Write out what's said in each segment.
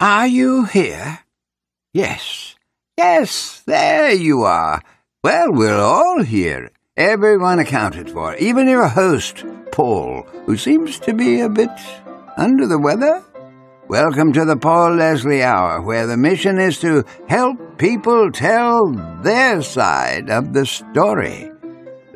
Are you here? Yes. Yes, there you are. Well, we're all here. Everyone accounted for, even your host, Paul, who seems to be a bit under the weather. Welcome to the Paul Leslie Hour, where the mission is to help people tell their side of the story.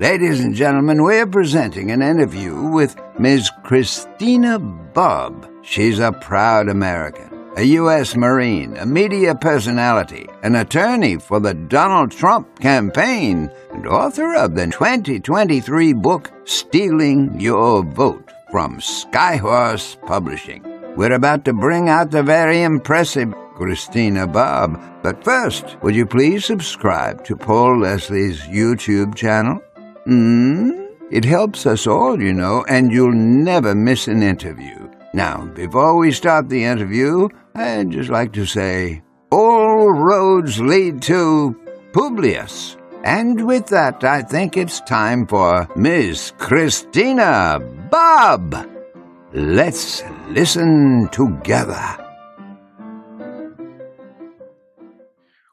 Ladies and gentlemen, we're presenting an interview with Ms. Christina Bobb. She's a proud American, a U.S. Marine, a media personality, an attorney for the Donald Trump campaign, and author of the 2023 book Stealing Your Vote from Skyhorse Publishing. We're about to bring out the very impressive Christina Bobb, But first, would you please subscribe to Paul Leslie's YouTube channel? Hmm? It helps us all, you know, and you'll never miss an interview. Now, before we start the interview, I'd just like to say all roads lead to Publius. And with that, I think it's time for Miss Christina Bobb. Let's listen together.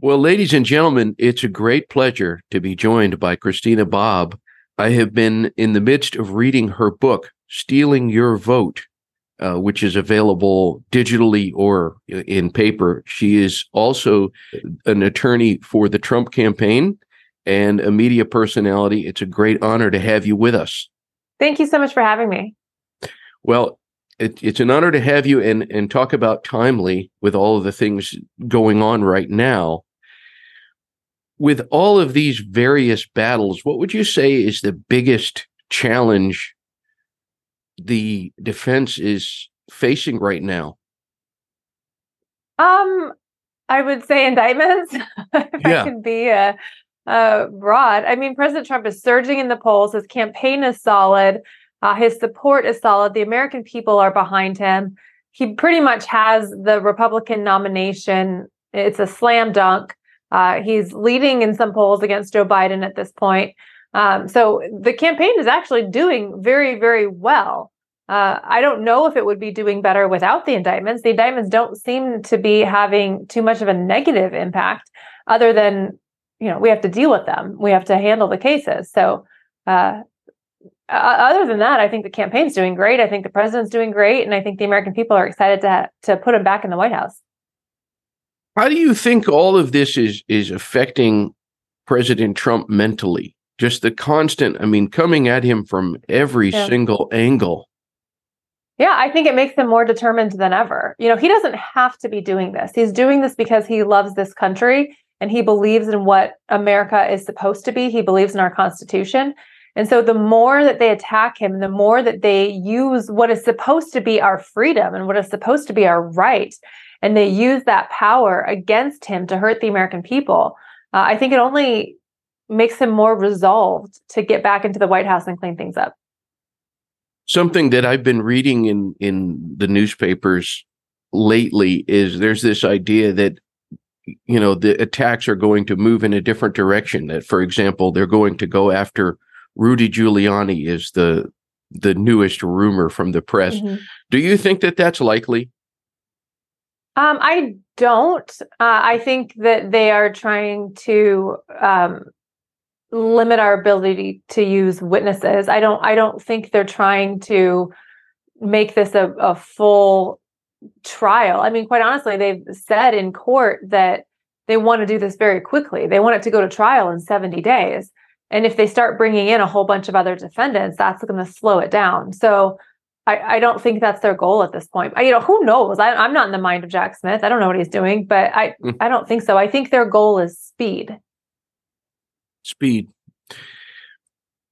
Well, ladies and gentlemen, it's a great pleasure to be joined by Christina Bobb. I have been in the midst of reading her book, Stealing Your Vote, uh, which is available digitally or in paper. She is also an attorney for the Trump campaign and a media personality. It's a great honor to have you with us. Thank you so much for having me. Well, it, it's an honor to have you and, and talk about timely with all of the things going on right now with all of these various battles, what would you say is the biggest challenge the defense is facing right now? Um, I would say indictments. if yeah. I can be uh, uh, broad, I mean, President Trump is surging in the polls. His campaign is solid. Uh, his support is solid. The American people are behind him. He pretty much has the Republican nomination. It's a slam dunk. Uh, he's leading in some polls against Joe Biden at this point. Um, so the campaign is actually doing very, very well. Uh, I don't know if it would be doing better without the indictments. The indictments don't seem to be having too much of a negative impact, other than you know we have to deal with them. We have to handle the cases. So uh, other than that, I think the campaign's doing great. I think the president's doing great, and I think the American people are excited to to put him back in the White House. How do you think all of this is is affecting President Trump mentally? Just the constant, I mean, coming at him from every yeah. single angle. Yeah, I think it makes him more determined than ever. You know, he doesn't have to be doing this. He's doing this because he loves this country and he believes in what America is supposed to be. He believes in our Constitution. And so the more that they attack him, the more that they use what is supposed to be our freedom and what is supposed to be our right and they use that power against him to hurt the American people, uh, I think it only makes him more resolved to get back into the White House and clean things up. Something that I've been reading in in the newspapers lately is there's this idea that you know the attacks are going to move in a different direction that for example they're going to go after Rudy Giuliani is the the newest rumor from the press. Mm-hmm. Do you think that that's likely? Um, I don't. Uh, I think that they are trying to um, limit our ability to use witnesses. I don't. I don't think they're trying to make this a, a full trial. I mean, quite honestly, they've said in court that they want to do this very quickly. They want it to go to trial in 70 days. And if they start bringing in a whole bunch of other defendants, that's going to slow it down. So I, I don't think that's their goal at this point. I, you know, who knows? I, I'm not in the mind of Jack Smith. I don't know what he's doing, but I, mm. I don't think so. I think their goal is speed. Speed.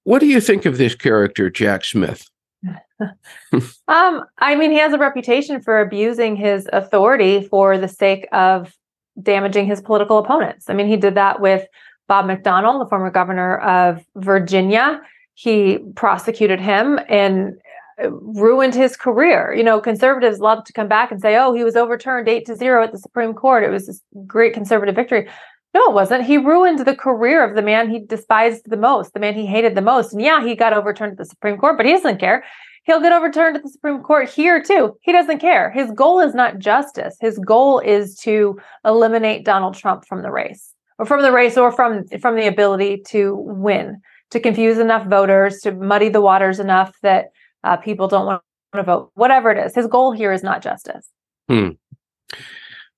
What do you think of this character, Jack Smith? um, I mean, he has a reputation for abusing his authority for the sake of damaging his political opponents. I mean, he did that with Bob McDonnell, the former governor of Virginia. He prosecuted him and ruined his career. You know, conservatives love to come back and say, "Oh, he was overturned eight to zero at the Supreme Court. It was this great conservative victory." No, it wasn't. He ruined the career of the man he despised the most, the man he hated the most. And yeah, he got overturned at the Supreme Court, but he doesn't care. He'll get overturned at the Supreme Court here too. He doesn't care. His goal is not justice. His goal is to eliminate Donald Trump from the race, or from the race, or from from the ability to win, to confuse enough voters, to muddy the waters enough that uh, people don't want to vote. Whatever it is, his goal here is not justice. Hmm.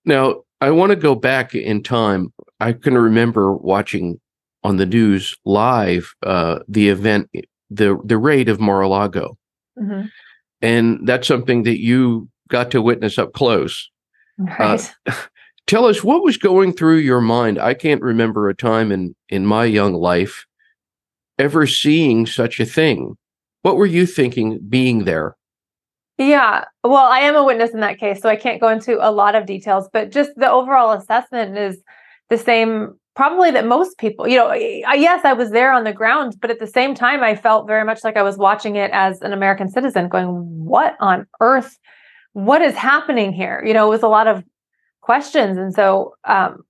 Now, I want to go back in time. I can remember watching on the news live uh, the event, the the raid of Mar-a-Lago, mm-hmm. and that's something that you got to witness up close. Right. Uh, tell us what was going through your mind. I can't remember a time in in my young life ever seeing such a thing. What were you thinking being there? Yeah. Well, I am a witness in that case, so I can't go into a lot of details, but just the overall assessment is the same probably that most people, you know, yes, I was there on the ground, but at the same time I felt very much like I was watching it as an American citizen going, what on earth what is happening here? You know, it was a lot of questions and so um,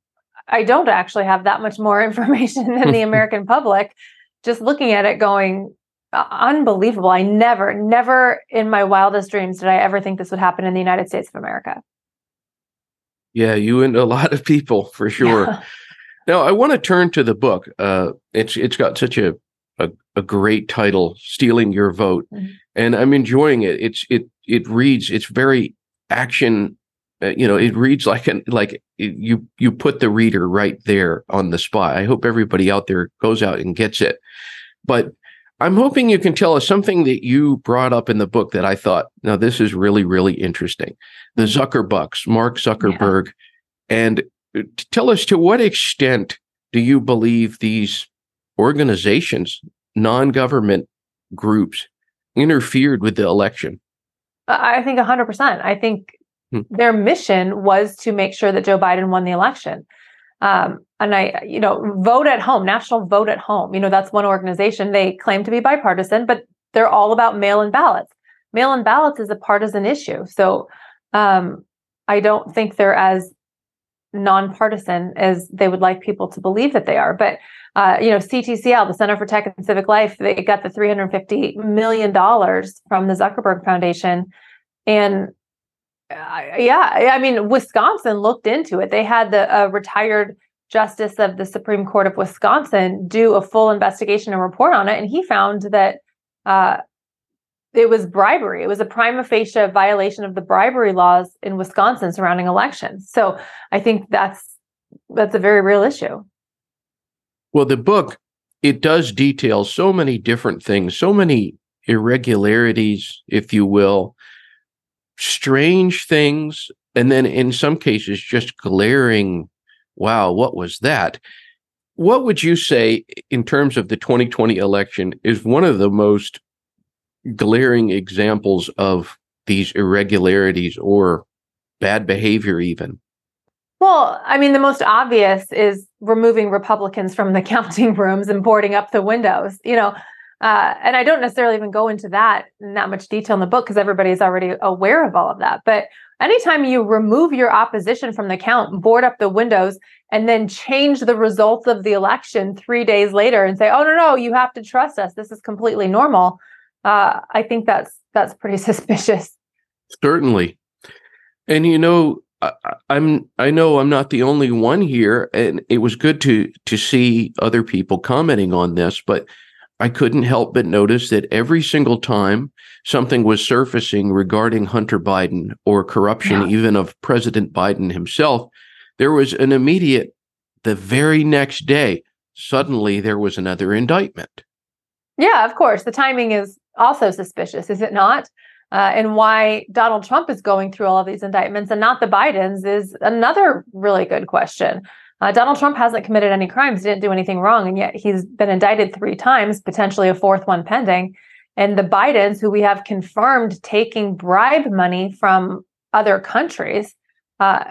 I don't actually have that much more information than the American public just looking at it going unbelievable. I never, never in my wildest dreams did I ever think this would happen in the United States of America. Yeah, you and a lot of people for sure. Yeah. Now, I want to turn to the book. Uh, it's it's got such a, a, a great title, "Stealing Your Vote," mm-hmm. and I'm enjoying it. It's it it reads. It's very action. Uh, you know, it reads like an like it, you you put the reader right there on the spot. I hope everybody out there goes out and gets it. But I'm hoping you can tell us something that you brought up in the book that I thought, now this is really, really interesting. The. Zuckerbucks, Mark Zuckerberg, yeah. and uh, tell us to what extent do you believe these organizations, non government groups, interfered with the election? I think 100%. I think hmm. their mission was to make sure that Joe Biden won the election. Um, and I, you know, vote at home, National Vote at Home. You know, that's one organization. They claim to be bipartisan, but they're all about mail-in ballots. Mail-in ballots is a partisan issue. So um, I don't think they're as nonpartisan as they would like people to believe that they are. But uh, you know, CTCL, the Center for Tech and Civic Life, they got the 350 million dollars from the Zuckerberg Foundation, and yeah, I mean, Wisconsin looked into it. They had the uh, retired justice of the Supreme Court of Wisconsin do a full investigation and report on it, and he found that uh, it was bribery. It was a prima facie violation of the bribery laws in Wisconsin surrounding elections. So I think that's that's a very real issue. Well, the book it does detail so many different things, so many irregularities, if you will, strange things, and then in some cases, just glaring, wow, what was that? What would you say, in terms of the 2020 election, is one of the most glaring examples of these irregularities or bad behavior, even? Well, I mean, the most obvious is removing Republicans from the counting rooms and boarding up the windows. You know, uh, and I don't necessarily even go into that in that much detail in the book because everybody's already aware of all of that. But anytime you remove your opposition from the count, board up the windows, and then change the results of the election three days later and say, "Oh no, no, you have to trust us. This is completely normal," uh, I think that's that's pretty suspicious. Certainly, and you know, I, I'm I know I'm not the only one here, and it was good to to see other people commenting on this, but I couldn't help but notice that every single time something was surfacing regarding Hunter Biden or corruption, yeah. even of President Biden himself, there was an immediate, the very next day, suddenly there was another indictment. Yeah, of course. The timing is also suspicious, is it not? Uh, and why Donald Trump is going through all of these indictments and not the Bidens is another really good question. Uh, Donald Trump hasn't committed any crimes, didn't do anything wrong, and yet he's been indicted three times, potentially a fourth one pending. And the Bidens, who we have confirmed taking bribe money from other countries, uh,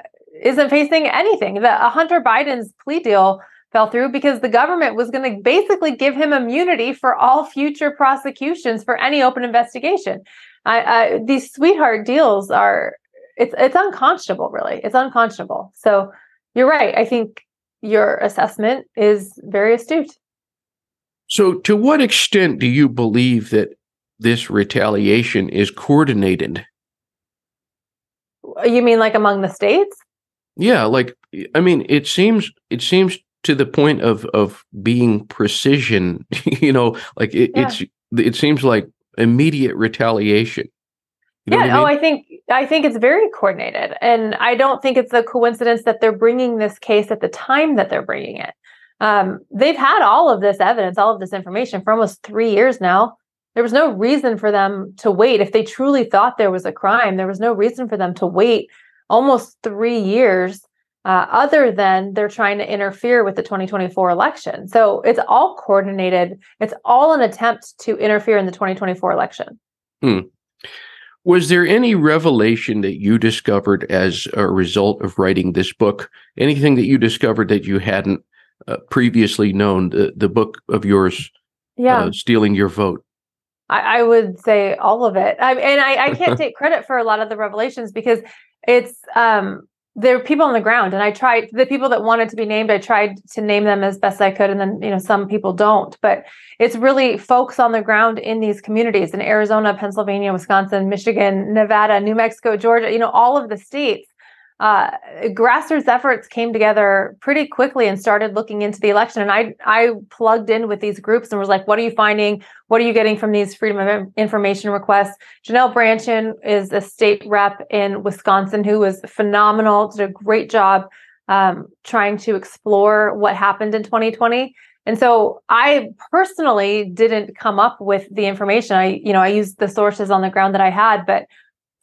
isn't facing anything. The Hunter Biden's plea deal fell through because the government was going to basically give him immunity for all future prosecutions for any open investigation. these sweetheart deals are it's it's unconscionable, really. It's unconscionable. So you're right. I think your assessment is very astute. So, to what extent do you believe that this retaliation is coordinated? Uh, you mean like among the states? Yeah, like I mean, it seems it seems to the point of of being precision. You know, like it, yeah. it's it seems like immediate retaliation. You know yeah. I oh, mean? Oh, I think I think it's very coordinated, and I don't think it's a coincidence that they're bringing this case at the time that they're bringing it. Um, they've had all of this evidence, all of this information for almost three years now. There was no reason for them to wait. If they truly thought there was a crime, there was no reason for them to wait almost three years, uh, other than they're trying to interfere with the 2024 election. So it's all coordinated. It's all an attempt to interfere in the 2024 election. Hmm. Was there any revelation that you discovered as a result of writing this book? Anything that you discovered that you hadn't uh, previously known? The, the book of yours, yeah, uh, stealing your vote. I, I, would say all of it. I, and I, I can't take credit for a lot of the revelations because it's um there are people on the ground and i tried the people that wanted to be named i tried to name them as best i could and then you know some people don't. But it's really folks on the ground in these communities in arizona pennsylvania wisconsin michigan nevada new mexico georgia you know all of the states uh, grassroots efforts came together pretty quickly and started looking into the election. And I I plugged in with these groups and was like, "What are you finding? What are you getting from these freedom of information requests?" Janelle Brandtjen is a state rep in Wisconsin who was phenomenal, did a great job um, trying to explore what happened in 2020. And so I personally didn't come up with the information. I you know I used the sources on the ground that I had, but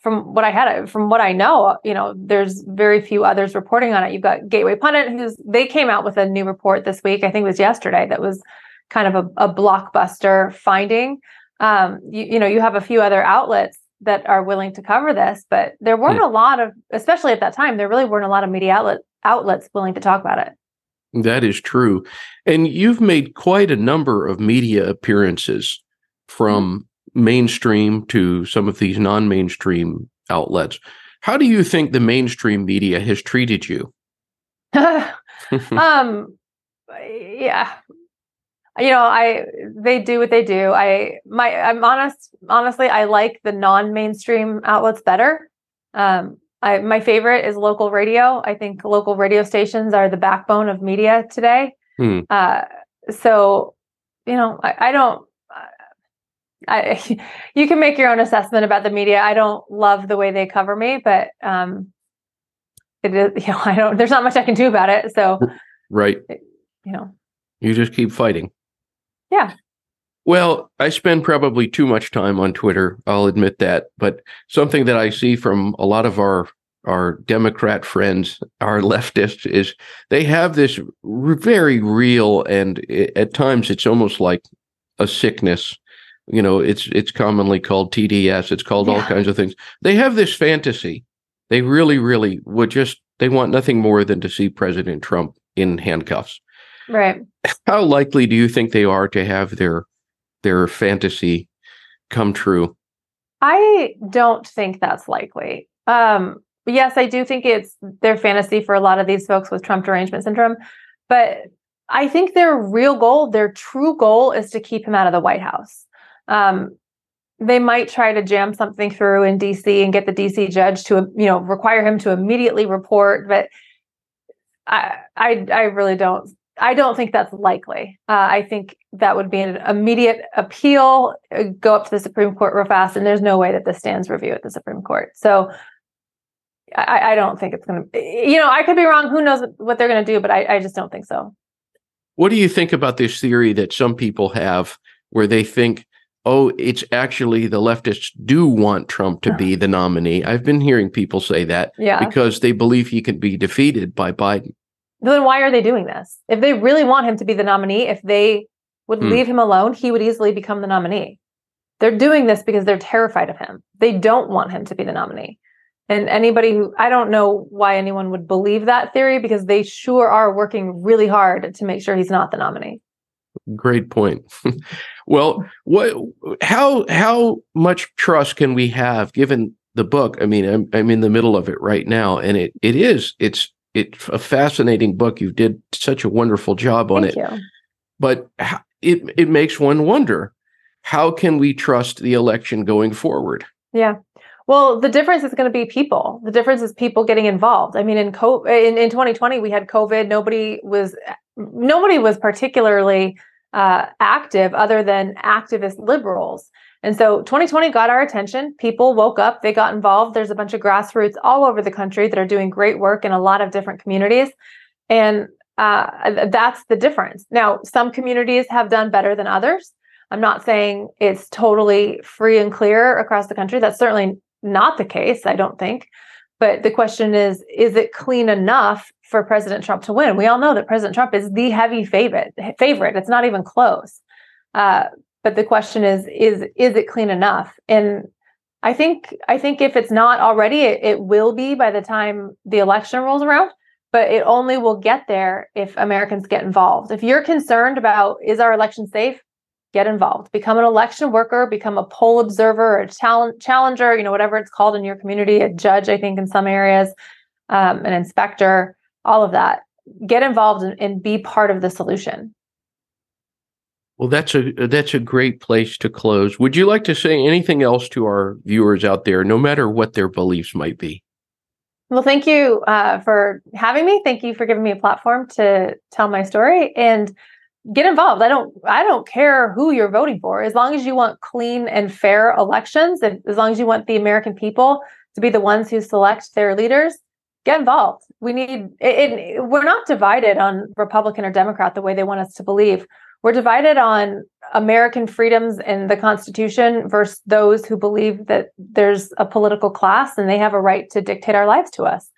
from what I had, from what I know, you know, there's very few others reporting on it. You've got Gateway Pundit, who's they came out with a new report this week. I think it was yesterday. That was kind of a, a blockbuster finding. Um, you, you know, you have a few other outlets that are willing to cover this, but there weren't yeah. a lot of, especially at that time, there really weren't a lot of media outlet outlets willing to talk about it. That is true, and you've made quite a number of media appearances from mainstream to some of these non-mainstream outlets. How do you think the mainstream media has treated you? um yeah. You know, I they do what they do. I my I'm honest honestly, I like the non-mainstream outlets better. Um I my favorite is local radio. I think local radio stations are the backbone of media today. Hmm. Uh so you know, I, I don't I, you can make your own assessment about the media. I don't love the way they cover me, but um, it is, you know, I don't, there's not much I can do about it. So, right. It, you know, you just keep fighting. Yeah. Well, I spend probably too much time on Twitter. I'll admit that, but something that I see from a lot of our our Democrat friends, our leftists, is they have this very real and at times it's almost like a sickness you know it's it's commonly called tds it's called yeah. all kinds of things. They have this fantasy. They really really would just they want nothing more than to see president trump in handcuffs. Right. How likely do you think they are to have their their fantasy come true? I don't think that's likely. Um yes i do think it's their fantasy for a lot of these folks with trump derangement syndrome but i think their real goal their true goal is to keep him out of the white house um, they might try to jam something through in DC and get the DC judge to, you know, require him to immediately report. But I, I, I really don't. I don't think that's likely. Uh, I think that would be an immediate appeal, uh, go up to the Supreme Court real fast, and there's no way that this stands review at the Supreme Court. So I, I don't think it's going to. You know, I could be wrong. Who knows what they're going to do? But I, I just don't think so. What do you think about this theory that some people have, where they think oh, it's actually the leftists do want Trump to be the nominee. I've been hearing people say that yeah. because they believe he can be defeated by Biden. Then why are they doing this? If they really want him to be the nominee, if they would hmm. leave him alone, he would easily become the nominee. They're doing this because they're terrified of him. They don't want him to be the nominee. And anybody who I don't know why anyone would believe that theory because they sure are working really hard to make sure he's not the nominee. Great point. well, what how how much trust can we have given the book? I mean, I'm I'm in the middle of it right now and it it is it's it's a fascinating book. You did such a wonderful job on Thank it. You. But it it makes one wonder how can we trust the election going forward? Yeah. Well, the difference is going to be people. The difference is people getting involved. I mean, in COVID, in, in 2020, we had COVID. Nobody was nobody was particularly uh, active other than activist liberals. And so 2020 got our attention. People woke up, they got involved. There's a bunch of grassroots all over the country that are doing great work in a lot of different communities. And uh, that's the difference. Now, some communities have done better than others. I'm not saying it's totally free and clear across the country. That's certainly not the case, I don't think. But the question is is it clean enough for President Trump to win? We all know that President Trump is the heavy favorite. Favorite. It's not even close. Uh, but the question is is is it clean enough? And I think I think if it's not already, it, it will be by the time the election rolls around but it only will get there if Americans get involved. If you're concerned about is our election safe, get involved. Become an election worker, become a poll observer, a challenge, challenger, you know, whatever it's called in your community, a judge, I think, in some areas, um, an inspector, all of that. Get involved and, and be part of the solution. Well, that's a that's a great place to close. Would you like to say anything else to our viewers out there, no matter what their beliefs might be? Well, thank you uh, for having me. Thank you for giving me a platform to tell my story and get involved. I don't I don't care who you're voting for as long as you want clean and fair elections and as long as you want the American people to be the ones who select their leaders, get involved. We need it, it, we're not divided on Republican or Democrat the way they want us to believe. We're divided on American freedoms and the Constitution versus those who believe that there's a political class and they have a right to dictate our lives to us.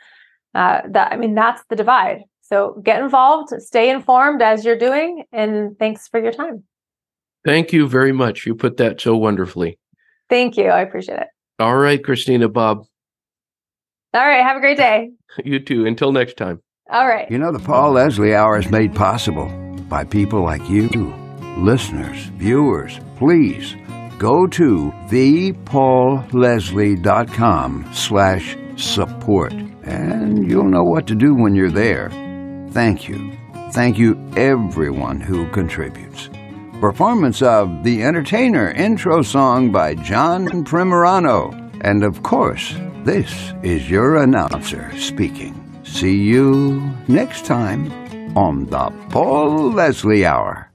Uh, that I mean, that's the divide. So get involved, stay informed as you're doing, and thanks for your time. Thank you very much. You put that so wonderfully. Thank you. I appreciate it. All right, Christina Bobb. All right. Have a great day. You too. Until next time. All right. You know, the Paul Leslie Hour is made possible by people like you, listeners, viewers. Please go to thepaulleslie.com slash support, and you'll know what to do when you're there. Thank you. Thank you, everyone who contributes. Performance of The Entertainer intro song by John Primorano. And of course, this is your announcer speaking. See you next time on the Paul Leslie Hour.